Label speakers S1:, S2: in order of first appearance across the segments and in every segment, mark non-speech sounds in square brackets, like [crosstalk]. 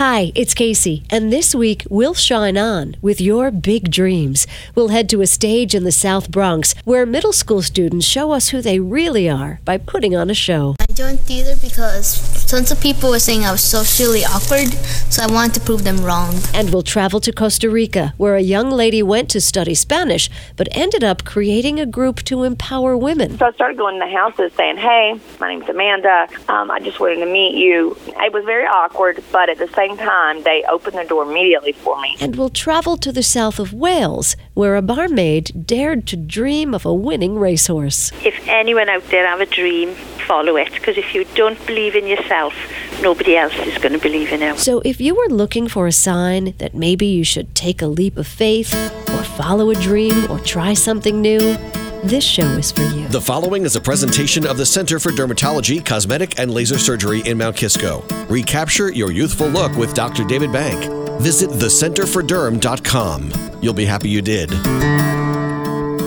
S1: Hi, it's Casey, and this week we'll shine on with your big dreams. We'll head to a stage in the South Bronx where middle school students show us who they really are by putting on a show.
S2: I joined theater because tons of people were saying I was socially awkward, so I wanted to prove them wrong.
S1: And we'll travel to Costa Rica where a young lady went to study Spanish but ended up creating a group to empower women.
S3: So I started going to houses saying, Hey, my name's Amanda. Um, I just wanted to meet you. It was very awkward, but at the same time, they opened the door immediately for me.
S1: And we'll travel to the south of Wales where a barmaid dared to dream of a winning racehorse.
S4: If anyone out there have a dream, follow it. Because if you don't believe in yourself, nobody else is going to believe in you.
S1: So if you were looking for a sign that maybe you should take a leap of faith, or follow a dream, or try something new, this show is for you.
S5: The following is a presentation of the Center for Dermatology, Cosmetic, and Laser Surgery in Mount Kisco. Recapture your youthful look with Dr. David Bank. Visit thecenterforderm.com. You'll be happy you did.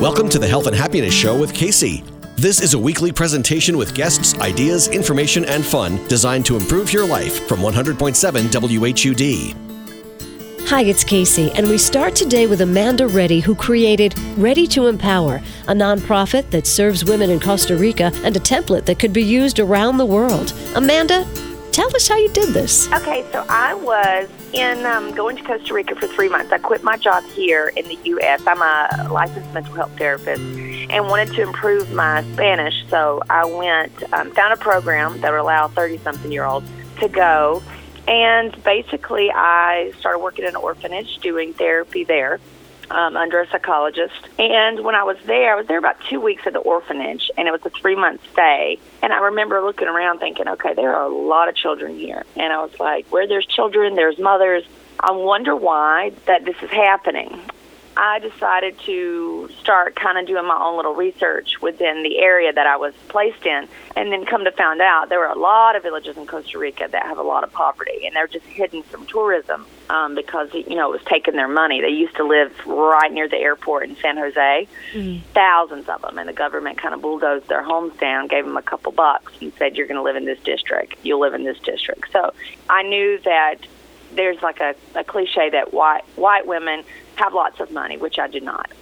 S5: Welcome to the Health and Happiness Show with Casey. This is a weekly presentation with guests, ideas, information, and fun designed to improve your life from 100.7 WHUD.
S1: Hi, it's Casey, and we start today with Amanda Reddy, who created Ready to Empower, a nonprofit that serves women in Costa Rica and a template that could be used around the world. Amanda, tell us how you did this.
S3: Okay, so I was in um, going to Costa Rica for three months. I quit my job here in the U.S. I'm a licensed mental health therapist and wanted to improve my Spanish. So I went, um, found a program that would allow 30 something year olds to go. And basically, I started working in an orphanage doing therapy there. Um, under a psychologist. And when I was there, I was there about two weeks at the orphanage, and it was a three month stay. And I remember looking around thinking, okay, there are a lot of children here. And I was like, where there's children, there's mothers. I wonder why that this is happening. I decided to start kind of doing my own little research within the area that I was placed in, and then come to find out there were a lot of villages in Costa Rica that have a lot of poverty, and they're just hidden from tourism um, because you know it was taking their money. They used to live right near the airport in San Jose, mm. thousands of them, and the government kind of bulldozed their homes down, gave them a couple bucks, and said, "You're going to live in this district. You'll live in this district." So I knew that there's like a, a cliche that white white women have lots of money, which I do not. [laughs]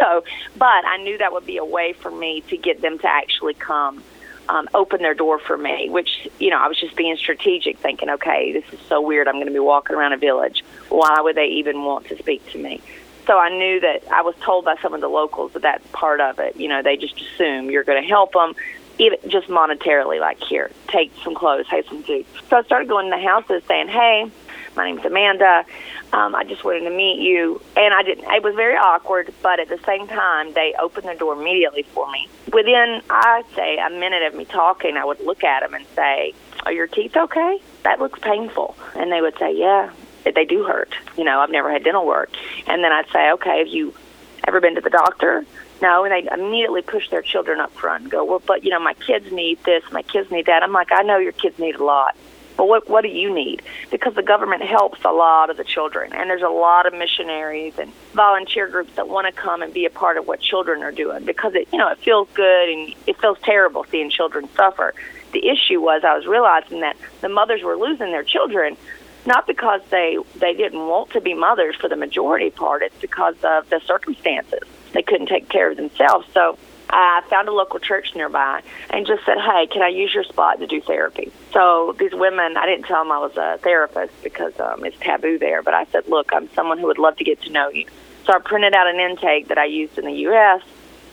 S3: so, but I knew that would be a way for me to get them to actually come um, open their door for me, which, you know, I was just being strategic, thinking, okay, this is so weird. I'm going to be walking around a village. Why would they even want to speak to me? So I knew that I was told by some of the locals that that's part of it. You know, they just assume you're going to help them, even just monetarily, like, here, take some clothes, take some food. So I started going to the houses saying, hey, my name's Amanda. Um, I just wanted to meet you. And I didn't, it was very awkward, but at the same time, they opened the door immediately for me. Within, I'd say, a minute of me talking, I would look at them and say, Are your teeth okay? That looks painful. And they would say, Yeah, they do hurt. You know, I've never had dental work. And then I'd say, Okay, have you ever been to the doctor? No, and they immediately push their children up front and go, well, but you know, my kids need this, my kids need that. I'm like, I know your kids need a lot. But what what do you need? Because the government helps a lot of the children, and there's a lot of missionaries and volunteer groups that want to come and be a part of what children are doing because it you know it feels good and it feels terrible seeing children suffer. The issue was I was realizing that the mothers were losing their children not because they they didn't want to be mothers for the majority part it's because of the circumstances they couldn't take care of themselves so I found a local church nearby and just said, "Hey, can I use your spot to do therapy?" So these women, I didn't tell them I was a therapist because um, it's taboo there, but I said, "Look, I'm someone who would love to get to know you." So I printed out an intake that I used in the U.S.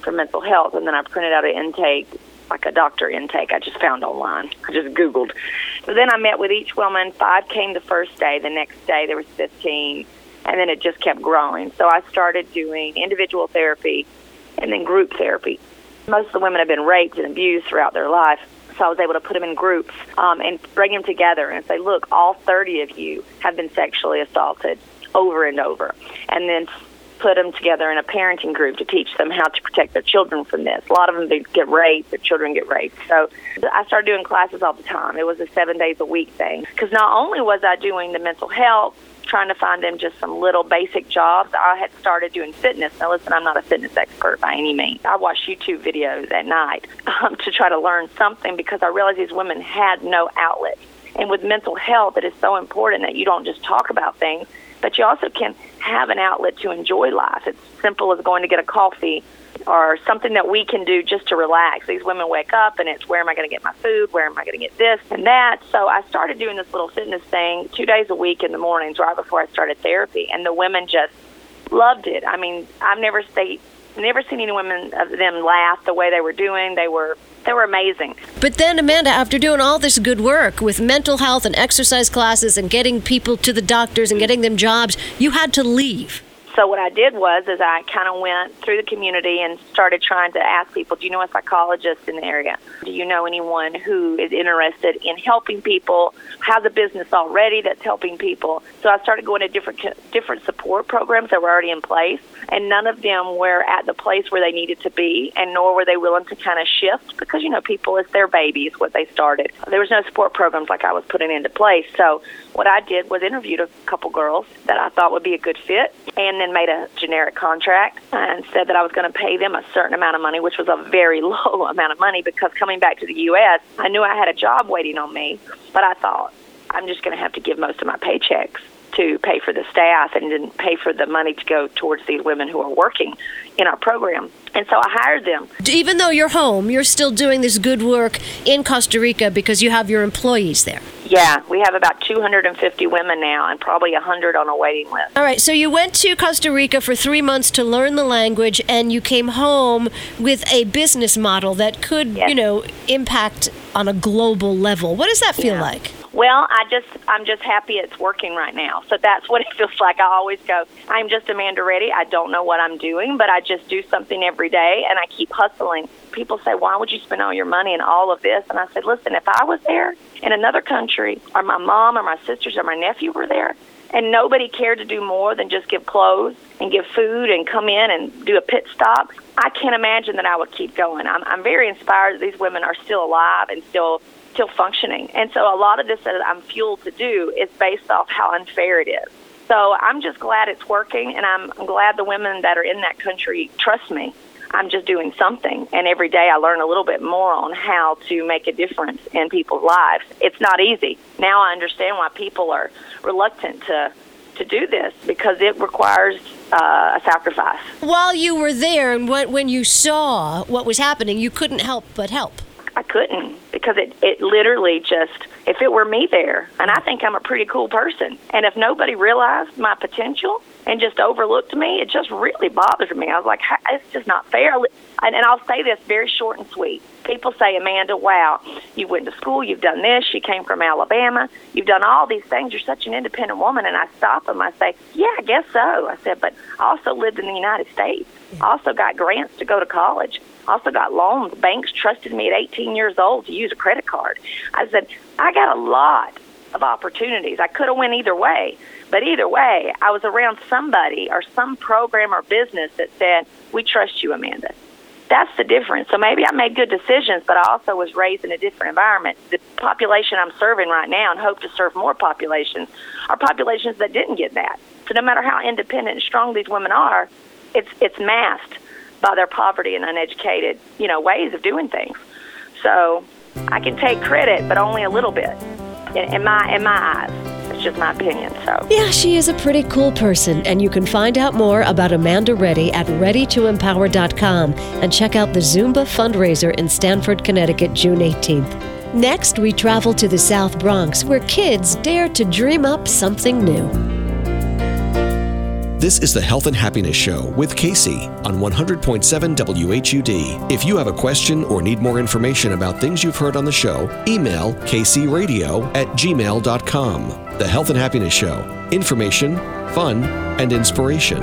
S3: for mental health, and then I printed out an intake like a doctor intake I just found online. I just Googled. So then I met with each woman. Five came the first day. The next day there was 15, and then it just kept growing. So I started doing individual therapy and then group therapy. Most of the women have been raped and abused throughout their life. So I was able to put them in groups um, and bring them together and say, look, all 30 of you have been sexually assaulted over and over. And then put them together in a parenting group to teach them how to protect their children from this. A lot of them get raped, their children get raped. So I started doing classes all the time. It was a seven days a week thing because not only was I doing the mental health trying to find them just some little basic jobs. I had started doing fitness. Now, listen, I'm not a fitness expert by any means. I watch YouTube videos at night [laughs] um, to try to learn something because I realized these women had no outlet. And with mental health, it is so important that you don't just talk about things, but you also can have an outlet to enjoy life. It's simple as going to get a coffee or something that we can do just to relax. These women wake up and it's where am I going to get my food? Where am I going to get this and that? So I started doing this little fitness thing two days a week in the mornings right before I started therapy. And the women just loved it. I mean, I've never stayed, never seen any women of them laugh the way they were doing. They were they were amazing.
S1: But then, Amanda, after doing all this good work with mental health and exercise classes and getting people to the doctors and getting them jobs, you had to leave
S3: so what I did was is I kind of went through the community and started trying to ask people, do you know a psychologist in the area? Do you know anyone who is interested in helping people? Has a business already that's helping people? So I started going to different different support programs that were already in place, and none of them were at the place where they needed to be, and nor were they willing to kind of shift because you know people it's their babies what they started. There was no support programs like I was putting into place. So what I did was interviewed a couple girls that I thought would be a good fit, and then made a generic contract and said that I was going to pay them a certain amount of money, which was a very [laughs] low amount of money because coming back to the U.S., I knew I had a job waiting on me, but I thought I'm just going to have to give most of my paychecks to pay for the staff and then pay for the money to go towards these women who are working in our program. And so I hired them.
S1: Even though you're home, you're still doing this good work in Costa Rica because you have your employees there.
S3: Yeah, we have about 250 women now and probably 100 on a waiting list.
S1: All right, so you went to Costa Rica for three months to learn the language and you came home with a business model that could,
S3: yes.
S1: you know, impact on a global level. What does that feel
S3: yeah.
S1: like?
S3: Well, I just I'm just happy it's working right now. So that's what it feels like. I always go, I'm just Amanda Reddy. I don't know what I'm doing, but I just do something every day and I keep hustling. People say, "Why would you spend all your money and all of this?" And I said, "Listen, if I was there in another country or my mom or my sisters or my nephew were there, and nobody cared to do more than just give clothes and give food and come in and do a pit stop, I can't imagine that I would keep going. I'm, I'm very inspired that these women are still alive and still still functioning. And so a lot of this that I'm fueled to do is based off how unfair it is. So I'm just glad it's working, and I'm, glad the women that are in that country trust me. I'm just doing something, and every day I learn a little bit more on how to make a difference in people's lives. It's not easy. Now I understand why people are reluctant to to do this because it requires uh, a sacrifice.
S1: While you were there and when you saw what was happening, you couldn't help but help.
S3: I couldn't because it it literally just if it were me there, and I think I'm a pretty cool person, and if nobody realized my potential and just overlooked me, it just really bothers me. I was like, it's just not fair. And, and I'll say this very short and sweet. People say, Amanda, wow, you went to school, you've done this, you came from Alabama, you've done all these things, you're such an independent woman. And I stop them, I say, yeah, I guess so. I said, but I also lived in the United States, I also got grants to go to college also got loans. Banks trusted me at 18 years old to use a credit card. I said, I got a lot of opportunities. I could have went either way. But either way, I was around somebody or some program or business that said, we trust you, Amanda. That's the difference. So maybe I made good decisions, but I also was raised in a different environment. The population I'm serving right now and hope to serve more populations are populations that didn't get that. So no matter how independent and strong these women are, it's it's masked by their poverty and uneducated, you know, ways of doing things. So I can take credit, but only a little bit in, in my in my eyes. It's just my opinion. So
S1: yeah, she is a pretty cool person, and you can find out more about Amanda Reddy at ReadyToEmpower.com and check out the Zumba fundraiser in Stamford, Connecticut, June 18th. Next, we travel to the South Bronx, where kids dare to dream up something new.
S5: This is the Health and Happiness Show with Casey on 100.7 WHUD. If you have a question or need more information about things you've heard on the show, email kcradio at gmail.com. The Health and Happiness Show. Information, fun, and inspiration.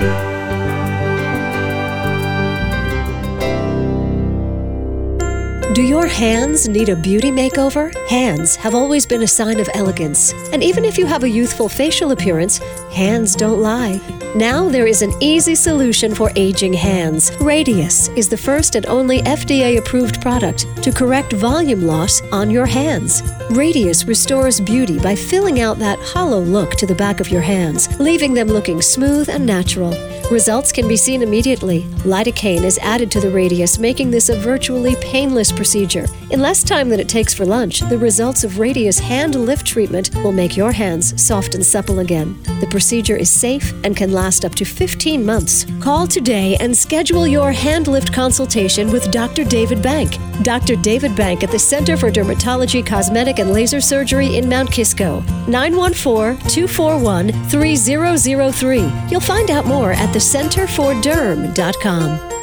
S1: Do your hands need a beauty makeover? Hands have always been a sign of elegance. And even if you have a youthful facial appearance, hands don't lie. Now there is an easy solution for aging hands. Radiesse is the first and only FDA approved product to correct volume loss on your hands. Radiesse restores beauty by filling out that hollow look to the back of your hands, leaving them looking smooth and natural. Results can be seen immediately. Lidocaine is added to the Radiesse, making this a virtually painless procedure. In less time than it takes for lunch, the results of Radiesse hand lift treatment will make your hands soft and supple again. The procedure is safe and can last up to 15 months. Call today and schedule your hand lift consultation with Dr. David Bank. Dr. David Bank at the Center for Dermatology, Cosmetic, and Laser Surgery in Mount Kisco. 914 241 3003. You'll find out more at thecenterforderm.com.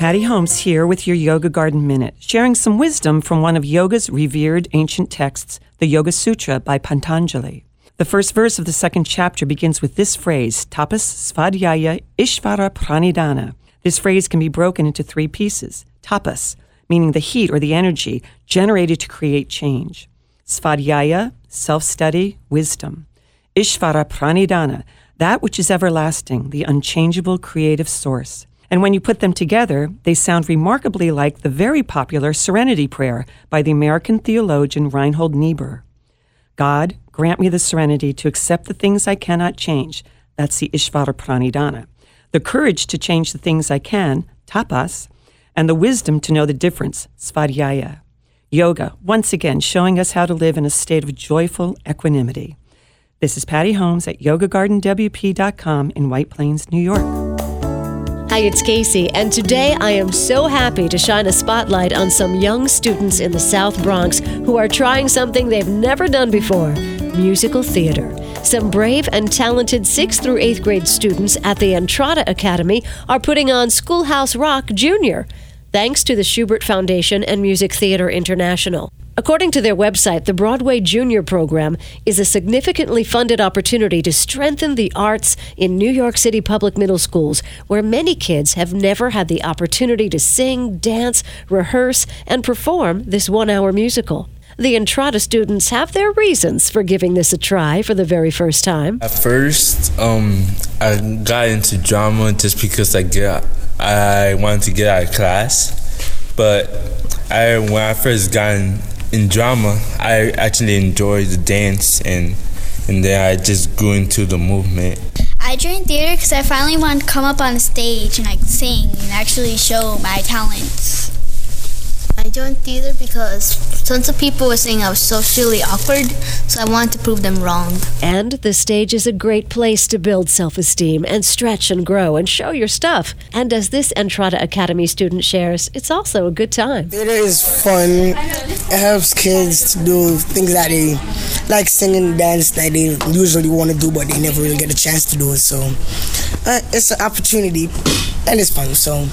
S6: Patty Holmes here with your Yoga Garden Minute, sharing some wisdom from one of yoga's revered ancient texts, the Yoga Sutra by Patanjali. The first verse of the second chapter begins with this phrase, Tapas Svadhyaya Ishvara Pranidhana. This phrase can be broken into three pieces. Tapas, meaning the heat or the energy generated to create change. Svadhyaya, self study, wisdom. Ishvara Pranidhana, that which is everlasting, the unchangeable creative source. And when you put them together, they sound remarkably like the very popular Serenity Prayer by the American theologian Reinhold Niebuhr. God, grant me the serenity to accept the things I cannot change. That's the Ishvara Pranidhana. The courage to change the things I can, tapas, and the wisdom to know the difference, svadhyaya. Yoga, once again, showing us how to live in a state of joyful equanimity. This is Patty Holmes at yogagardenwp.com in White Plains, New York.
S1: Hi, it's Casey, and today I am so happy to shine a spotlight on some young students in the South Bronx who are trying something they've never done before musical theater. Some brave and talented 6th through 8th grade students at the Entrada Academy are putting on Schoolhouse Rock Junior, thanks to the Shubert Foundation and Music Theater International. According to their website, the Broadway Junior program is a significantly funded opportunity to strengthen the arts in New York City public middle schools, where many kids have never had the opportunity to sing, dance, rehearse, and perform this one hour musical. The Entrada students have their reasons for giving this a try for the very first time.
S7: At first, um, I got into drama just because I get I wanted to get out of class, but I when I first got in in drama, I actually enjoyed the dance and and then I just grew into the movement.
S2: I joined theater because I finally wanted to come up on a stage and like sing and actually show my talents. I joined theater because tons of people were saying I was socially awkward, so I wanted to prove them wrong.
S1: And the stage is a great place to build self esteem and stretch and grow and show your stuff. And as this Entrada Academy student shares, it's also a good time.
S8: Theater is fun. It helps kids to do things that they like singing, dance that they usually want to do, but they never really get a chance to do it. So uh, it's an opportunity and it's fun. So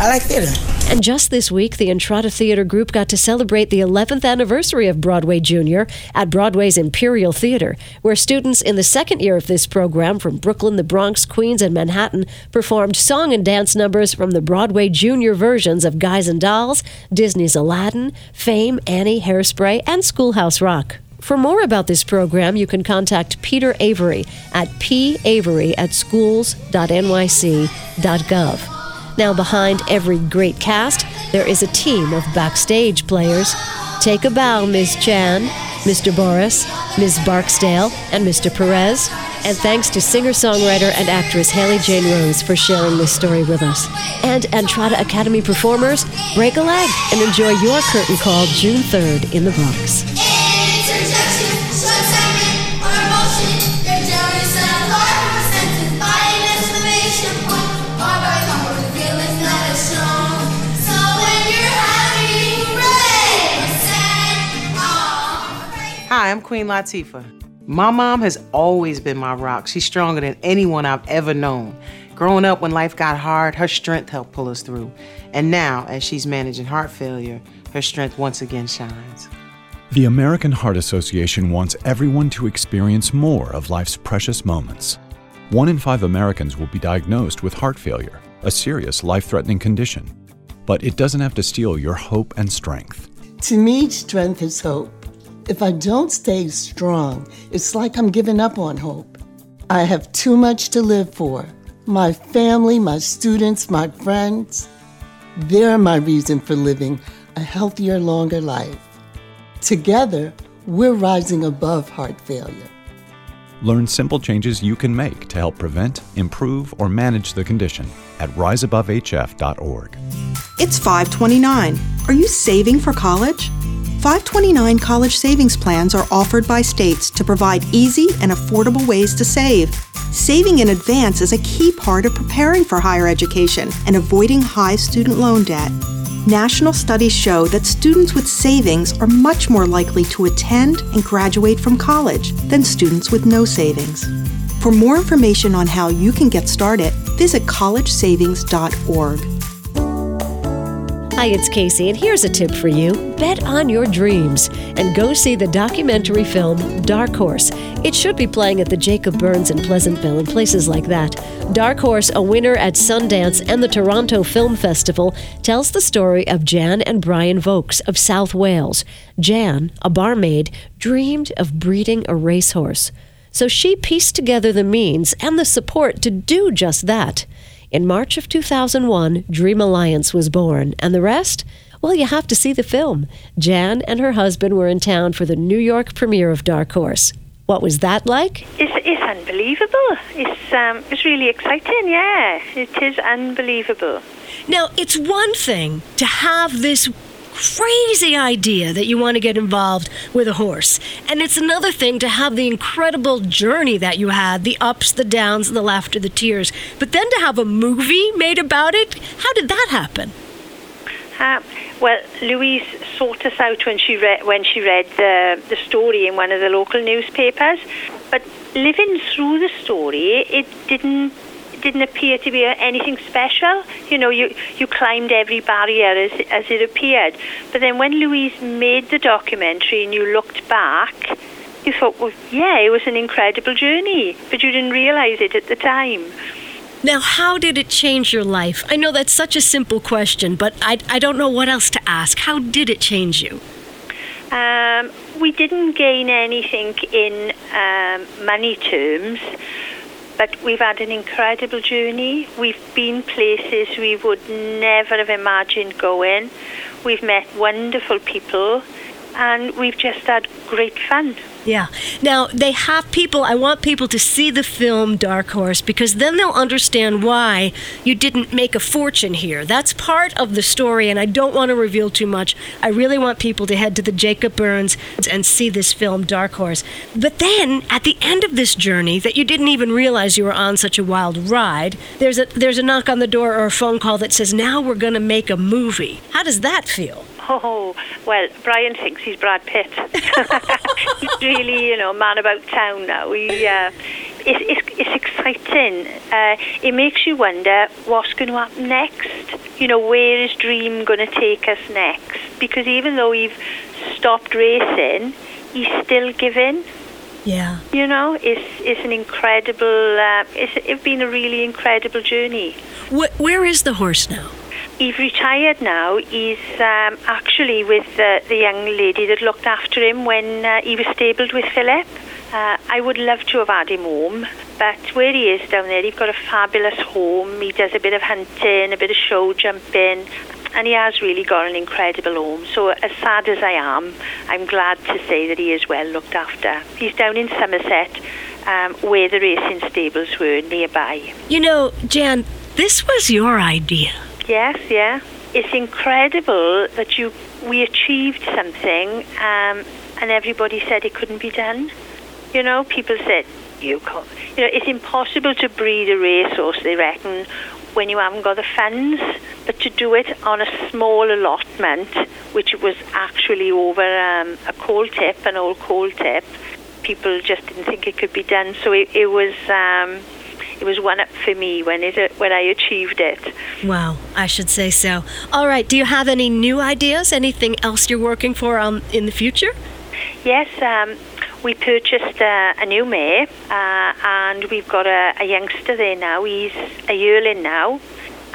S8: I like theater.
S1: And just this week, the Entrada Theater Group got to celebrate the 11th anniversary of Broadway Junior at Broadway's Imperial Theater, where students in the second year of this program from Brooklyn, the Bronx, Queens, and Manhattan performed song and dance numbers from the Broadway Junior versions of Guys and Dolls, Disney's Aladdin, Fame, Annie, Hairspray, and Schoolhouse Rock. For more about this program, you can contact Peter Avery at pavery at schools.nyc.gov. Now, behind every great cast, there is a team of backstage players. Take a bow, Ms. Chan, Mr. Boris, Ms. Barksdale, and Mr. Perez. And thanks to singer songwriter and actress Haley Jane Rose for sharing this story with us. And Entrada Academy performers, break a leg and enjoy your curtain call June 3rd in the Bronx.
S9: Hi, I'm Queen Latifah. My mom has always been my rock. She's stronger than anyone I've ever known. Growing up when life got hard, her strength helped pull us through. And now, as she's managing heart failure, her strength once again shines.
S10: The American Heart Association wants everyone to experience more of life's precious moments. One in five Americans will be diagnosed with heart failure, a serious life threatening condition. But it doesn't have to steal your hope and strength.
S11: To me, strength is hope. If I don't stay strong, it's like I'm giving up on hope. I have too much to live for. My family, my students, my friends, they're my reason for living a healthier, longer life. Together, we're rising above heart failure.
S10: Learn simple changes you can make to help prevent, improve, or manage the condition at riseabovehf.org.
S12: It's 529. Are you saving for college? 529 college savings plans are offered by states to provide easy and affordable ways to save. Saving in advance is a key part of preparing for higher education and avoiding high student loan debt. National studies show that students with savings are much more likely to attend and graduate from college than students with no savings. For more information on how you can get started, visit collegesavings.org.
S1: Hi, it's Casey, and here's a tip for you bet on your dreams and go see the documentary film Dark Horse. It should be playing at the Jacob Burns in Pleasantville and places like that. Dark Horse, a winner at Sundance and the Toronto Film Festival, tells the story of Jan and Brian Vokes of South Wales. Jan, a barmaid, dreamed of breeding a racehorse. So she pieced together the means and the support to do just that. In March of 2001, Dream Alliance was born, and the rest? Well, you have to see the film. Jan and her husband were in town for the New York premiere of Dark Horse. What was that like?
S4: It's, it's unbelievable. It's um, it's really exciting. Yeah, it is unbelievable.
S1: Now, it's one thing to have this crazy idea that you want to get involved with a horse. And it's another thing to have the incredible journey that you had the ups, the downs, the laughter, the tears. But then to have a movie made about it, how did that happen?
S4: Uh, well, Louise sought us out when she read when she read the the story in one of the local newspapers. But living through the story, it didn't didn't appear to be anything special. You know, you, you climbed every barrier as, as it appeared. But then when Louise made the documentary and you looked back, you thought, well, yeah, it was an incredible journey, but you didn't realize it at the time.
S1: Now, how did it change your life? I know that's such a simple question, but I, I don't know what else to ask. How did it change you?
S4: Um, we didn't gain anything in um, money terms, but we've had an incredible journey. We've been places we would never have imagined going. We've met wonderful people, and we've just had great fun.
S1: Yeah. Now, they have people, I want people to see the film Dark Horse because then they'll understand why you didn't make a fortune here. That's part of the story, and I don't want to reveal too much. I really want people to head to the Jacob Burns and see this film Dark Horse. But then, at the end of this journey, that you didn't even realize you were on such a wild ride, there's a, there's a knock on the door or a phone call that says, Now we're going to make a movie. How does that feel?
S4: Oh, well, Brian thinks he's Brad Pitt. [laughs] he's really, you know, man about town now. He, uh, it's, it's, it's exciting. Uh, it makes you wonder what's going to happen next. You know, where is Dream going to take us next? Because even though we've stopped racing, he's still giving.
S1: Yeah.
S4: You know, it's it's an incredible. Uh, it's it's been a really incredible journey.
S1: Wh- where is the horse now?
S4: He's retired now. He's um, actually with uh, the young lady that looked after him when uh, he was stabled with Philip. Uh, I would love to have had him home, but where he is down there, he's got a fabulous home. He does a bit of hunting, a bit of show jumping, and he has really got an incredible home. So, as sad as I am, I'm glad to say that he is well looked after. He's down in Somerset, um, where the racing stables were nearby.
S1: You know, Jan, this was your idea.
S4: Yes, yeah. It's incredible that you we achieved something, um, and everybody said it couldn't be done. You know, people said you can't. You know, it's impossible to breed a racehorse. They reckon when you haven't got the funds, but to do it on a small allotment, which was actually over um, a coal tip, an old coal tip, people just didn't think it could be done. So it, it was. Um, it was one up for me when it when I achieved it.
S1: Wow, I should say so. All right, do you have any new ideas? Anything else you're working for um, in the future?
S4: Yes, um, we purchased uh, a new mare, uh, and we've got a, a youngster there now. He's a yearling now,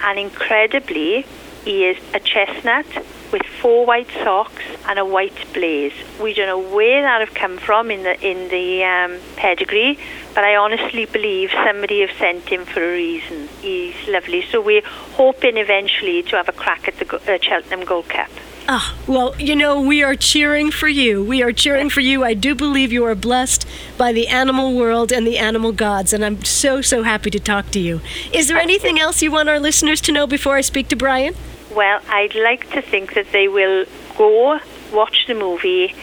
S4: and incredibly, he is a chestnut with four white socks and a white blaze. We don't know where that have come from in the in the um, pedigree, but I honestly believe somebody have sent him for a reason. He's lovely. So we're hoping eventually to have a crack at the uh, Cheltenham Gold Cup.
S1: Ah, well, you know, we are cheering for you. We are cheering for you. I do believe you are blessed by the animal world and the animal gods, and I'm so, so happy to talk to you. Is there anything else you want our listeners to know before I speak to Brian?
S4: Well, I'd like to think that they will go watch the movie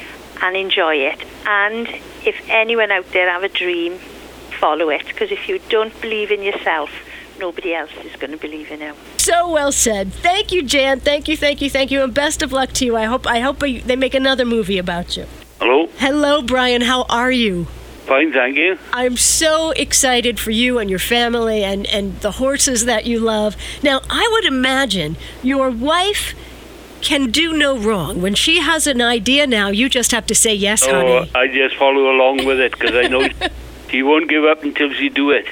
S4: and enjoy it. And if anyone out there have a dream, follow it. Because if you don't believe in yourself, nobody else is going to believe in you.
S1: So well said. Thank you, Jan. Thank you, thank you, thank you, and best of luck to you. I hope I hope they make another movie about you.
S13: Hello.
S1: Hello, Brian. How are you?
S13: Fine, thank you.
S1: I'm so excited for you and your family and, and the horses that you love. Now, I would imagine your wife can do no wrong. When she has an idea now, you just have to say yes,
S13: oh,
S1: honey.
S13: I just follow along with it because I know [laughs] she won't give up until she do it.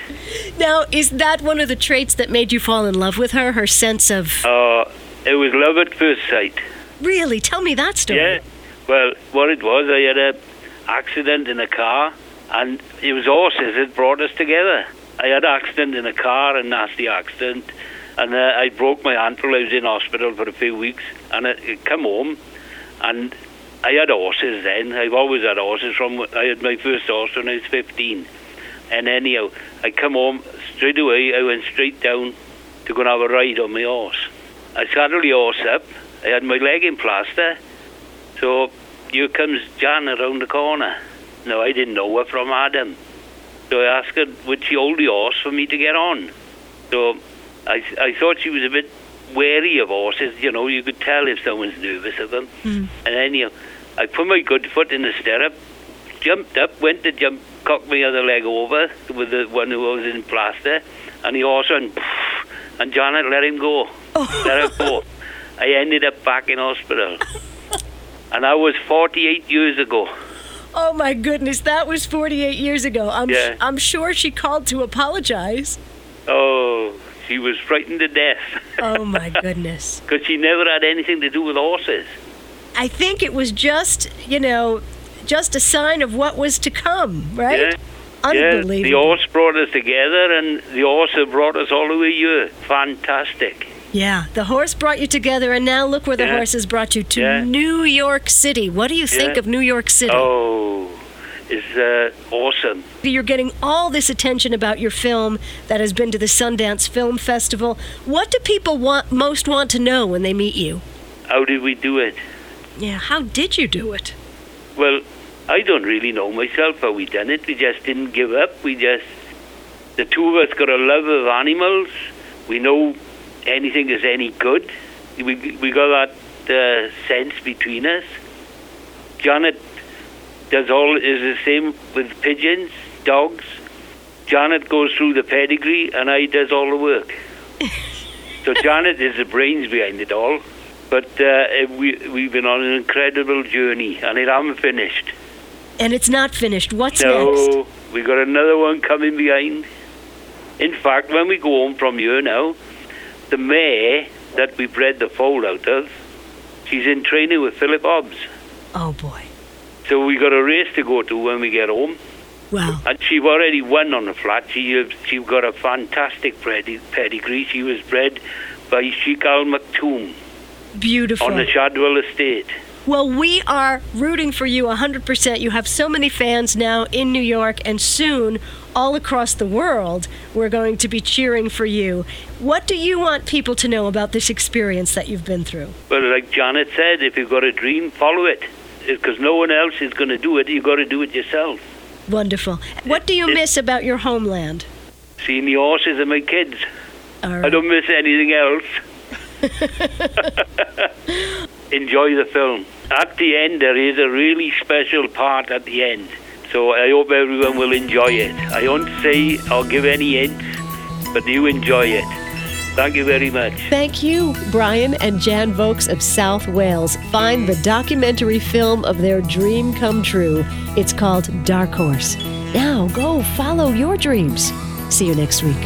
S1: Now, is that one of the traits that made you fall in love with her? Her sense of
S13: Uh, it was love at first sight.
S1: really? Tell me that story.
S13: Yeah. Well, what it was, I had a accident in a car, and it was horses that brought us together. I had an accident in a car, a nasty accident, and uh, I broke my ankle. I was in hospital for a few weeks, and I, I come home, and I had horses then. I've always had horses. From I had my first horse when I was fifteen, and anyhow, I come home straight away. I went straight down to go and have a ride on my horse. I saddled the horse up. I had my leg in plaster. So here comes Jan around the corner. Now I didn't know her from Adam. So I asked her, would she hold the horse for me to get on? So I, I thought she was a bit wary of horses. You know, you could tell if someone's nervous of them. Hmm. And anyhow, I put my good foot in the stirrup, jumped up, went to jump, cocked my other leg over with the one who was in plaster, and the horse went, and Janet let him go. Oh. Let him go. [laughs] I ended up back in hospital. And that was 48 years ago.
S1: Oh my goodness, that was 48 years ago. I'm
S13: Yeah.
S1: I'm sure she called to apologize.
S13: Oh, she was frightened to death.
S1: Oh my [laughs] goodness.
S13: Because she never had anything to do with horses.
S1: I think it was just, you know, just a sign of what was to come, right?
S13: Yeah.
S1: Unbelievable.
S13: Yeah, the horse brought us together, and the horse have brought us all the way here. Fantastic.
S1: Yeah, the horse brought you together, and now look where the
S13: Yeah.
S1: horse has brought you to
S13: Yeah.
S1: New York City. What do you think of New York City?
S13: Oh, it's uh, awesome.
S1: You're getting all this attention about your film that has been to the Sundance Film Festival. What do people want most want to know when they meet you?
S13: How did we do it?
S1: Yeah, how did you do it?
S13: Well, I don't really know myself how we done it. We just didn't give up. We just, the two of us got a love of animals. We know anything is any good. We we got that uh, sense between us. Janet does all is the same with pigeons, dogs. Janet goes through the pedigree, and I does all the work. [laughs] so Janet is the brains behind it all. But uh, we we've been on an incredible journey, and it haven't finished.
S1: And it's not finished. What's next?
S13: No, we got another one coming behind. In fact, when we go home from here now, the mare that we bred the foal out of, she's in training with Philip Hobbs.
S1: Oh boy.
S13: So we got a race to go to when we get home.
S1: Wow.
S13: And she've already won on the flat. She uh, she got a fantastic pedigree. She was bred by Sheikh Al Maktoum
S1: Beautiful.
S13: on the Shadwell estate.
S1: Well, we are rooting for you 100%. You have so many fans now in New York, and soon all across the world, we're going to be cheering for you. What do you want people to know about this experience that you've been through?
S13: Well, like Janet said, if you've got a dream, follow it. Because no one else is going to do it. You've got to do it yourself.
S1: Wonderful. What do you miss about your homeland?
S13: Seeing the horses and my kids. I don't miss anything else. [laughs] Enjoy the film. At the end, there is a really special part at the end. So I hope everyone will enjoy it. I won't say or give any hints, but you enjoy it. Thank you very much.
S1: Thank you, Brian and Jan Vokes of South Wales. Find the documentary film of their dream come true. It's called Dark Horse. Now go follow your dreams. See you next week.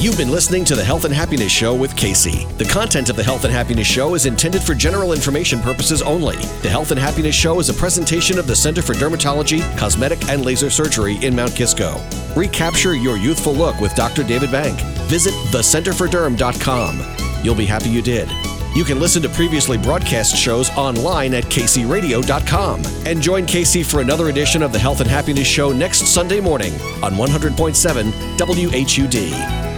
S5: You've been listening to the Health and Happiness Show with Casey. The content of the Health and Happiness Show is intended for general information purposes only. The Health and Happiness Show is a presentation of the Center for Dermatology, Cosmetic, and Laser Surgery in Mount Kisco. Recapture your youthful look with Dr. David Bank. Visit thecenterforderm.com. You'll be happy you did. You can listen to previously broadcast shows online at kcradio.com. And join Casey for another edition of the Health and Happiness Show next Sunday morning on 100.7 WHUD.